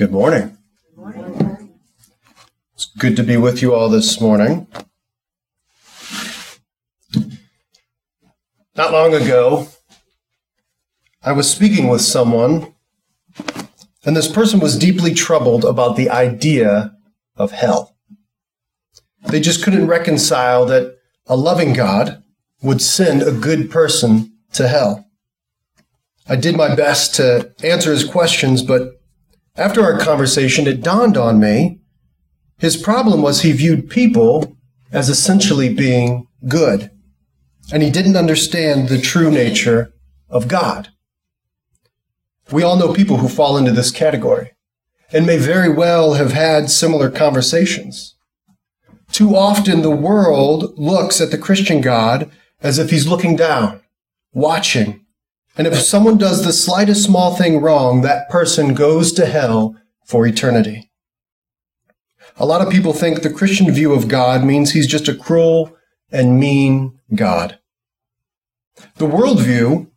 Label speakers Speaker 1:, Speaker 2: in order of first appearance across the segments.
Speaker 1: Good morning. It's good to be with you all this morning. Not long ago, I was speaking with someone, and this person was deeply troubled about the idea of hell. They just couldn't reconcile that a loving God would send a good person to hell. I did my best to answer his questions, but after our conversation, it dawned on me his problem was he viewed people as essentially being good, and he didn't understand the true nature of God. We all know people who fall into this category and may very well have had similar conversations. Too often, the world looks at the Christian God as if he's looking down, watching, and if someone does the slightest small thing wrong, that person goes to hell for eternity. A lot of people think the Christian view of God means he's just a cruel and mean God. The worldview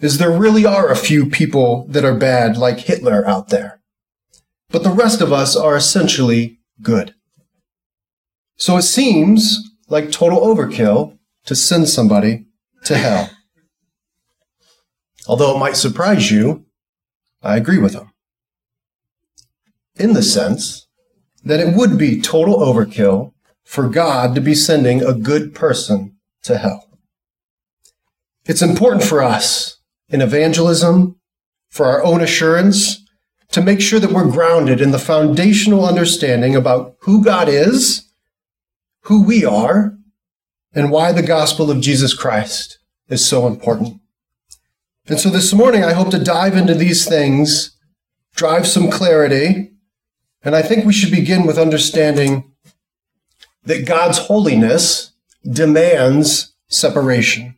Speaker 1: is there really are a few people that are bad, like Hitler out there. But the rest of us are essentially good. So it seems like total overkill to send somebody to hell. Although it might surprise you, I agree with him. In the sense that it would be total overkill for God to be sending a good person to hell. It's important for us in evangelism, for our own assurance, to make sure that we're grounded in the foundational understanding about who God is, who we are, and why the gospel of Jesus Christ is so important. And so this morning, I hope to dive into these things, drive some clarity, and I think we should begin with understanding that God's holiness demands separation.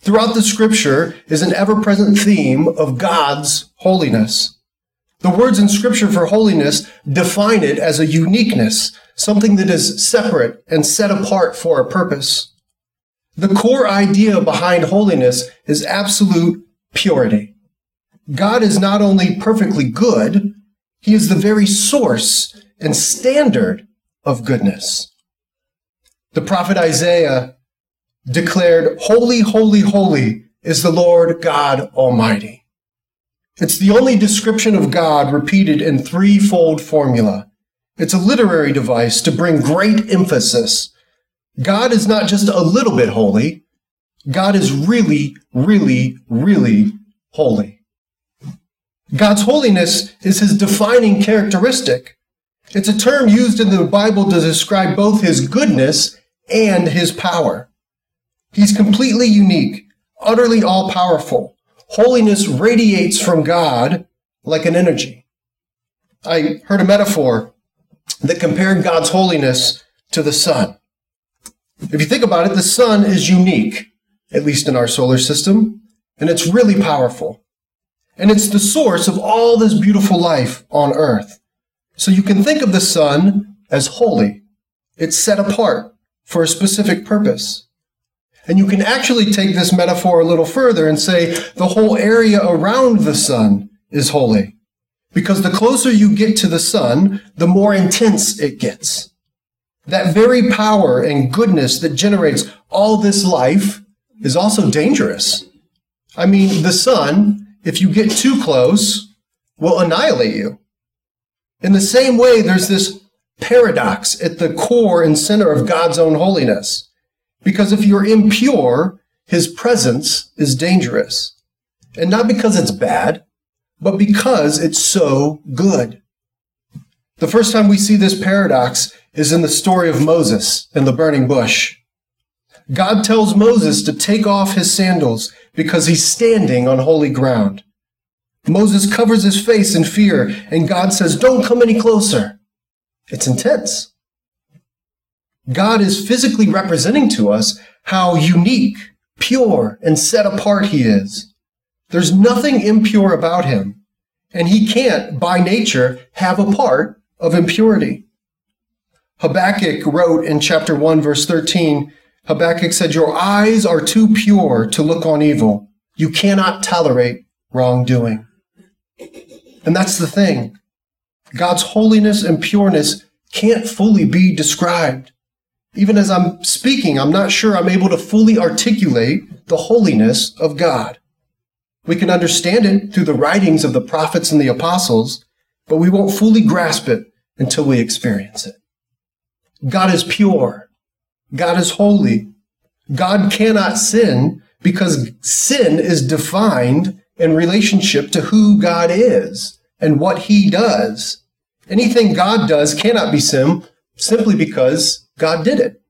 Speaker 1: Throughout the scripture is an ever present theme of God's holiness. The words in scripture for holiness define it as a uniqueness, something that is separate and set apart for a purpose. The core idea behind holiness is absolute purity. God is not only perfectly good, he is the very source and standard of goodness. The prophet Isaiah declared, Holy, holy, holy is the Lord God Almighty. It's the only description of God repeated in threefold formula. It's a literary device to bring great emphasis God is not just a little bit holy. God is really, really, really holy. God's holiness is his defining characteristic. It's a term used in the Bible to describe both his goodness and his power. He's completely unique, utterly all powerful. Holiness radiates from God like an energy. I heard a metaphor that compared God's holiness to the sun. If you think about it, the sun is unique, at least in our solar system, and it's really powerful. And it's the source of all this beautiful life on earth. So you can think of the sun as holy. It's set apart for a specific purpose. And you can actually take this metaphor a little further and say the whole area around the sun is holy. Because the closer you get to the sun, the more intense it gets. That very power and goodness that generates all this life is also dangerous. I mean, the sun, if you get too close, will annihilate you. In the same way, there's this paradox at the core and center of God's own holiness. Because if you're impure, his presence is dangerous. And not because it's bad, but because it's so good. The first time we see this paradox is in the story of Moses in the burning bush. God tells Moses to take off his sandals because he's standing on holy ground. Moses covers his face in fear, and God says, Don't come any closer. It's intense. God is physically representing to us how unique, pure, and set apart he is. There's nothing impure about him, and he can't, by nature, have a part of impurity. Habakkuk wrote in chapter 1, verse 13, Habakkuk said, Your eyes are too pure to look on evil. You cannot tolerate wrongdoing. And that's the thing. God's holiness and pureness can't fully be described. Even as I'm speaking, I'm not sure I'm able to fully articulate the holiness of God. We can understand it through the writings of the prophets and the apostles, but we won't fully grasp it until we experience it. God is pure. God is holy. God cannot sin because sin is defined in relationship to who God is and what he does. Anything God does cannot be sin simply because God did it.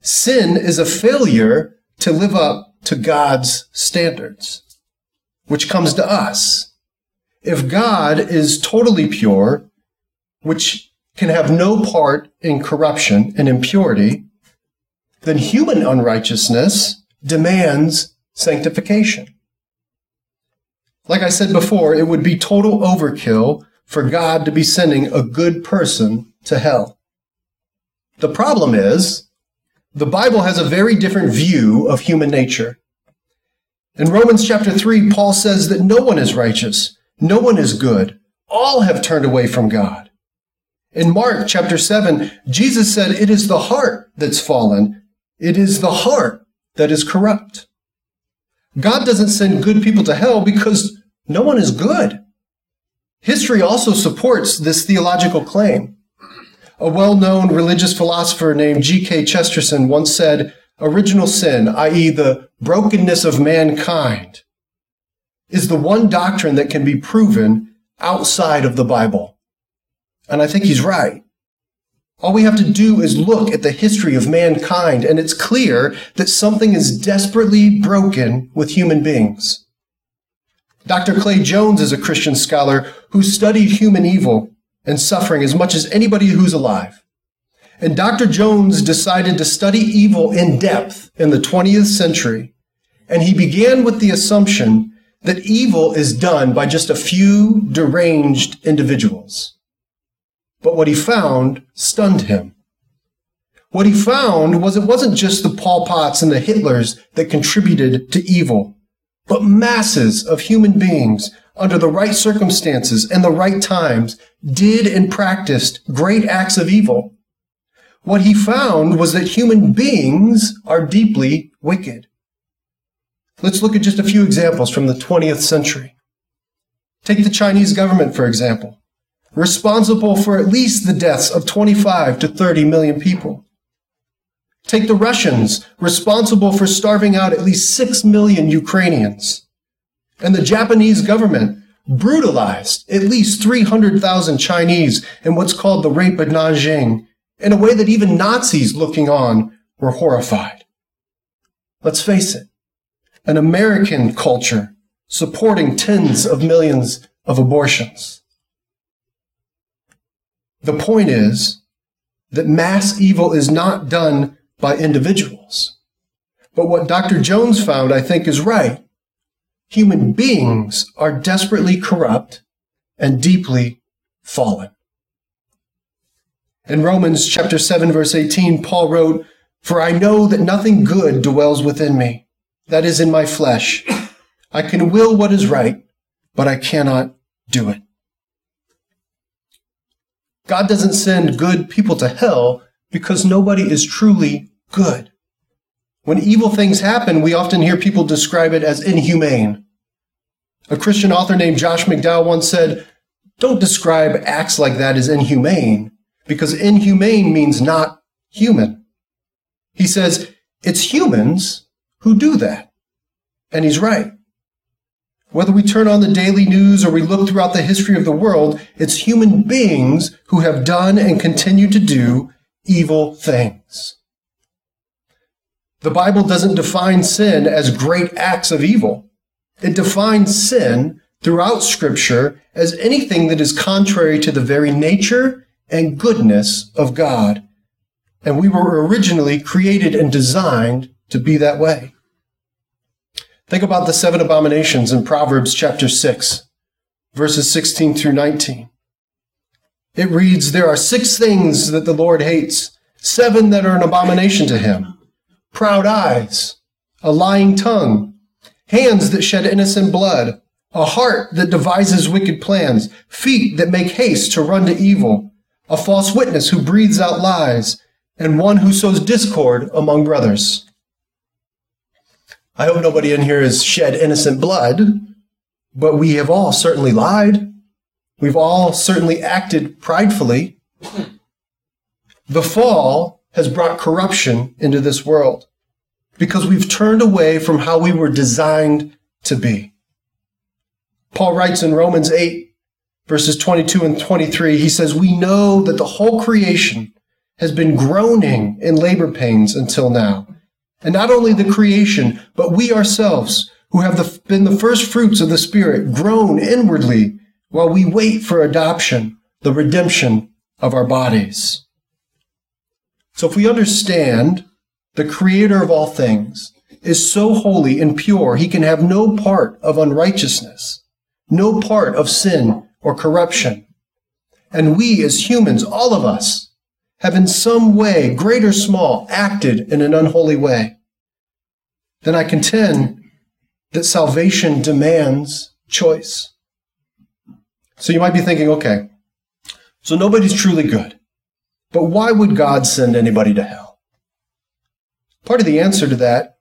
Speaker 1: Sin is a failure to live up to God's standards, which comes to us. If God is totally pure, which can have no part in corruption and impurity, then human unrighteousness demands sanctification. Like I said before, it would be total overkill for God to be sending a good person to hell. The problem is, the Bible has a very different view of human nature. In Romans chapter 3, Paul says that no one is righteous, no one is good, all have turned away from God. In Mark chapter 7, Jesus said, It is the heart that's fallen, it is the heart that is corrupt. God doesn't send good people to hell because no one is good. History also supports this theological claim. A well-known religious philosopher named G.K. Chesterton once said, original sin, i.e. the brokenness of mankind, is the one doctrine that can be proven outside of the Bible. And I think he's right. All we have to do is look at the history of mankind, and it's clear that something is desperately broken with human beings. Dr. Clay Jones is a Christian scholar who studied human evil and suffering as much as anybody who's alive. And Dr. Jones decided to study evil in depth in the 20th century, and he began with the assumption that evil is done by just a few deranged individuals. But what he found stunned him. What he found was it wasn't just the Pol Pots and the Hitlers that contributed to evil, but masses of human beings under the right circumstances and the right times did and practiced great acts of evil. What he found was that human beings are deeply wicked. Let's look at just a few examples from the 20th century. Take the Chinese government, for example responsible for at least the deaths of 25 to 30 million people. Take the Russians, responsible for starving out at least 6 million Ukrainians. And the Japanese government brutalized at least 300,000 Chinese in what's called the Rape of Nanjing in a way that even Nazis looking on were horrified. Let's face it, an American culture supporting tens of millions of abortions. The point is that mass evil is not done by individuals. But what Dr. Jones found, I think, is right. Human beings are desperately corrupt and deeply fallen. In Romans chapter 7 verse 18, Paul wrote, For I know that nothing good dwells within me, that is in my flesh. I can will what is right, but I cannot do it. God doesn't send good people to hell because nobody is truly good. When evil things happen, we often hear people describe it as inhumane. A Christian author named Josh McDowell once said, Don't describe acts like that as inhumane, because inhumane means not human. He says, It's humans who do that. And he's right. Whether we turn on the daily news or we look throughout the history of the world, it's human beings who have done and continue to do evil things. The Bible doesn't define sin as great acts of evil. It defines sin throughout Scripture as anything that is contrary to the very nature and goodness of God. And we were originally created and designed to be that way. Think about the seven abominations in Proverbs chapter 6, verses 16 through 19. It reads, There are six things that the Lord hates, seven that are an abomination to him proud eyes, a lying tongue, hands that shed innocent blood, a heart that devises wicked plans, feet that make haste to run to evil, a false witness who breathes out lies, and one who sows discord among brothers. I hope nobody in here has shed innocent blood, but we have all certainly lied. We've all certainly acted pridefully. The fall has brought corruption into this world because we've turned away from how we were designed to be. Paul writes in Romans 8, verses 22 and 23, he says, We know that the whole creation has been groaning in labor pains until now. And not only the creation, but we ourselves, who have the, been the first fruits of the Spirit, groan inwardly while we wait for adoption, the redemption of our bodies. So if we understand the creator of all things is so holy and pure, he can have no part of unrighteousness, no part of sin or corruption. And we as humans, all of us, have in some way, great or small, acted in an unholy way. Then I contend that salvation demands choice. So you might be thinking, okay, so nobody's truly good. But why would God send anybody to hell? Part of the answer to that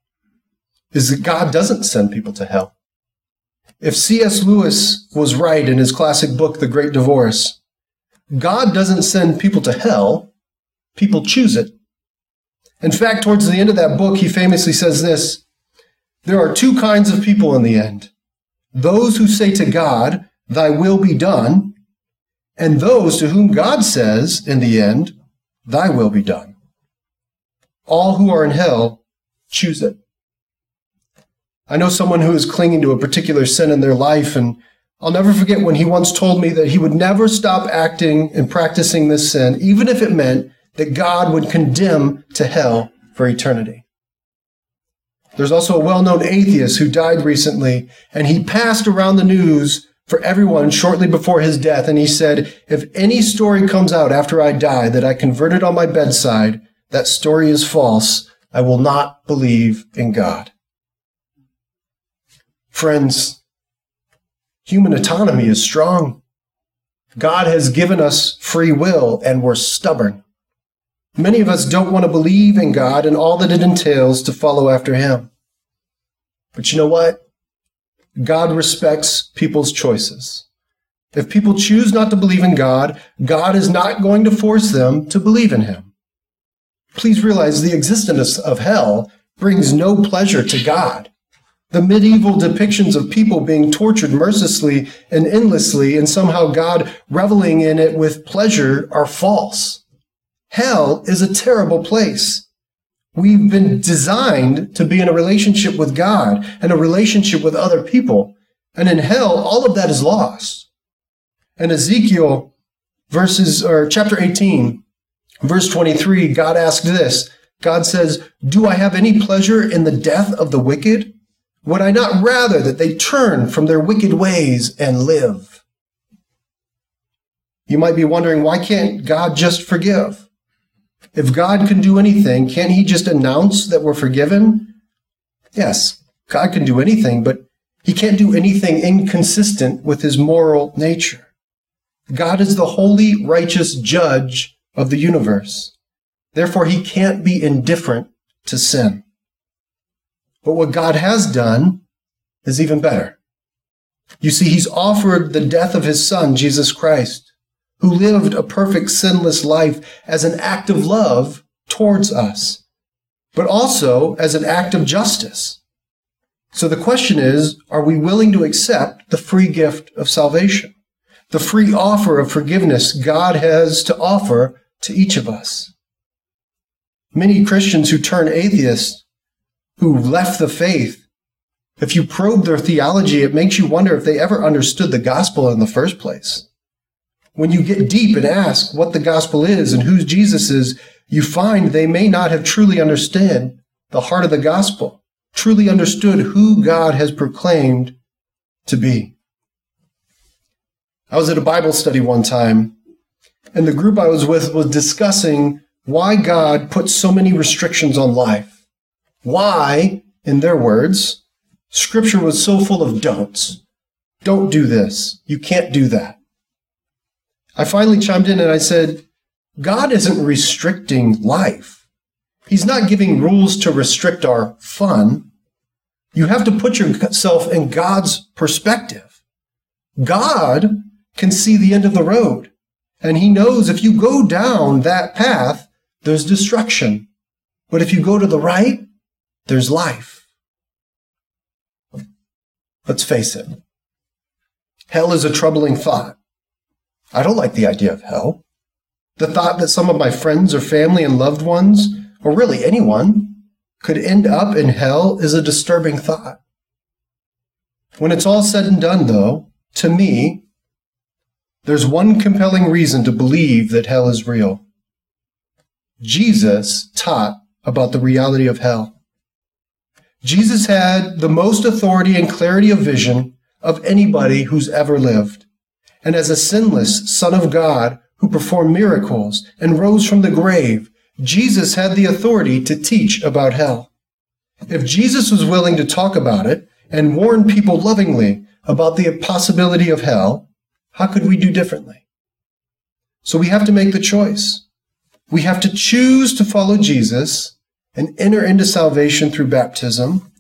Speaker 1: is that God doesn't send people to hell. If C.S. Lewis was right in his classic book, The Great Divorce, God doesn't send people to hell, people choose it. In fact, towards the end of that book, he famously says this There are two kinds of people in the end those who say to God, Thy will be done, and those to whom God says, in the end, Thy will be done all who are in hell choose it. I know someone who is clinging to a particular sin in their life, and I'll never forget when he once told me that he would never stop acting and practicing this sin, even if it meant that God would condemn to hell for eternity. There's also a well known atheist who died recently, and he passed around the news for everyone shortly before his death, and he said, If any story comes out after I die that I converted on my bedside, that story is false. I will not believe in God. Friends, human autonomy is strong. God has given us free will and we're stubborn. Many of us don't want to believe in God and all that it entails to follow after Him. But you know what? God respects people's choices. If people choose not to believe in God, God is not going to force them to believe in Him. Please realize the existence of hell brings no pleasure to God. The medieval depictions of people being tortured mercilessly and endlessly and somehow God reveling in it with pleasure are false. Hell is a terrible place. We've been designed to be in a relationship with God and a relationship with other people. And in hell, all of that is lost. And Ezekiel verses, or chapter 18, Verse 23, God asked this God says, Do I have any pleasure in the death of the wicked? Would I not rather that they turn from their wicked ways and live? You might be wondering, why can't God just forgive? If God can do anything, can't he just announce that we're forgiven? Yes, God can do anything, but he can't do anything inconsistent with his moral nature. God is the holy, righteous judge of the universe. Therefore, he can't be indifferent to sin. But what God has done is even better. You see, he's offered the death of his son, Jesus Christ, who lived a perfect sinless life as an act of love towards us, but also as an act of justice. So the question is, are we willing to accept the free gift of salvation? The free offer of forgiveness God has to offer to each of us. Many Christians who turn atheists, who left the faith, if you probe their theology, it makes you wonder if they ever understood the gospel in the first place. When you get deep and ask what the gospel is and who Jesus is, you find they may not have truly understood the heart of the gospel, truly understood who God has proclaimed to be. I was at a Bible study one time and the group I was with was discussing why God put so many restrictions on life. Why, in their words, scripture was so full of don'ts. don't do this. You can't do that. I finally chimed in and I said, God isn't restricting life. He's not giving rules to restrict our fun. You have to put yourself in God's perspective. God can see the end of the road. And he knows if you go down that path, there's destruction. But if you go to the right, there's life. Let's face it. Hell is a troubling thought. I don't like the idea of hell. The thought that some of my friends or family and loved ones, or really anyone, could end up in hell is a disturbing thought. When it's all said and done, though, to me, there's one compelling reason to believe that hell is real. Jesus taught about the reality of hell. Jesus had the most authority and clarity of vision of anybody who's ever lived. And as a sinless Son of God who performed miracles and rose from the grave, Jesus had the authority to teach about hell. If Jesus was willing to talk about it and warn people lovingly about the possibility of hell, how could we do differently? So we have to make the choice. We have to choose to follow Jesus and enter into salvation through baptism.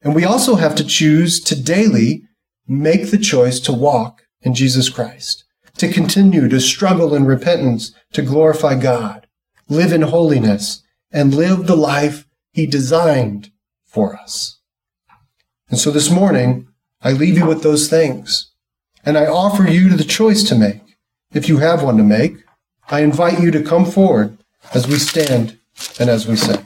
Speaker 1: And we also have to choose to daily make the choice to walk in Jesus Christ, to continue to struggle in repentance, to glorify God, live in holiness, and live the life He designed for us. And so this morning, I leave you with those things. And I offer you the choice to make. If you have one to make, I invite you to come forward as we stand and as we sing.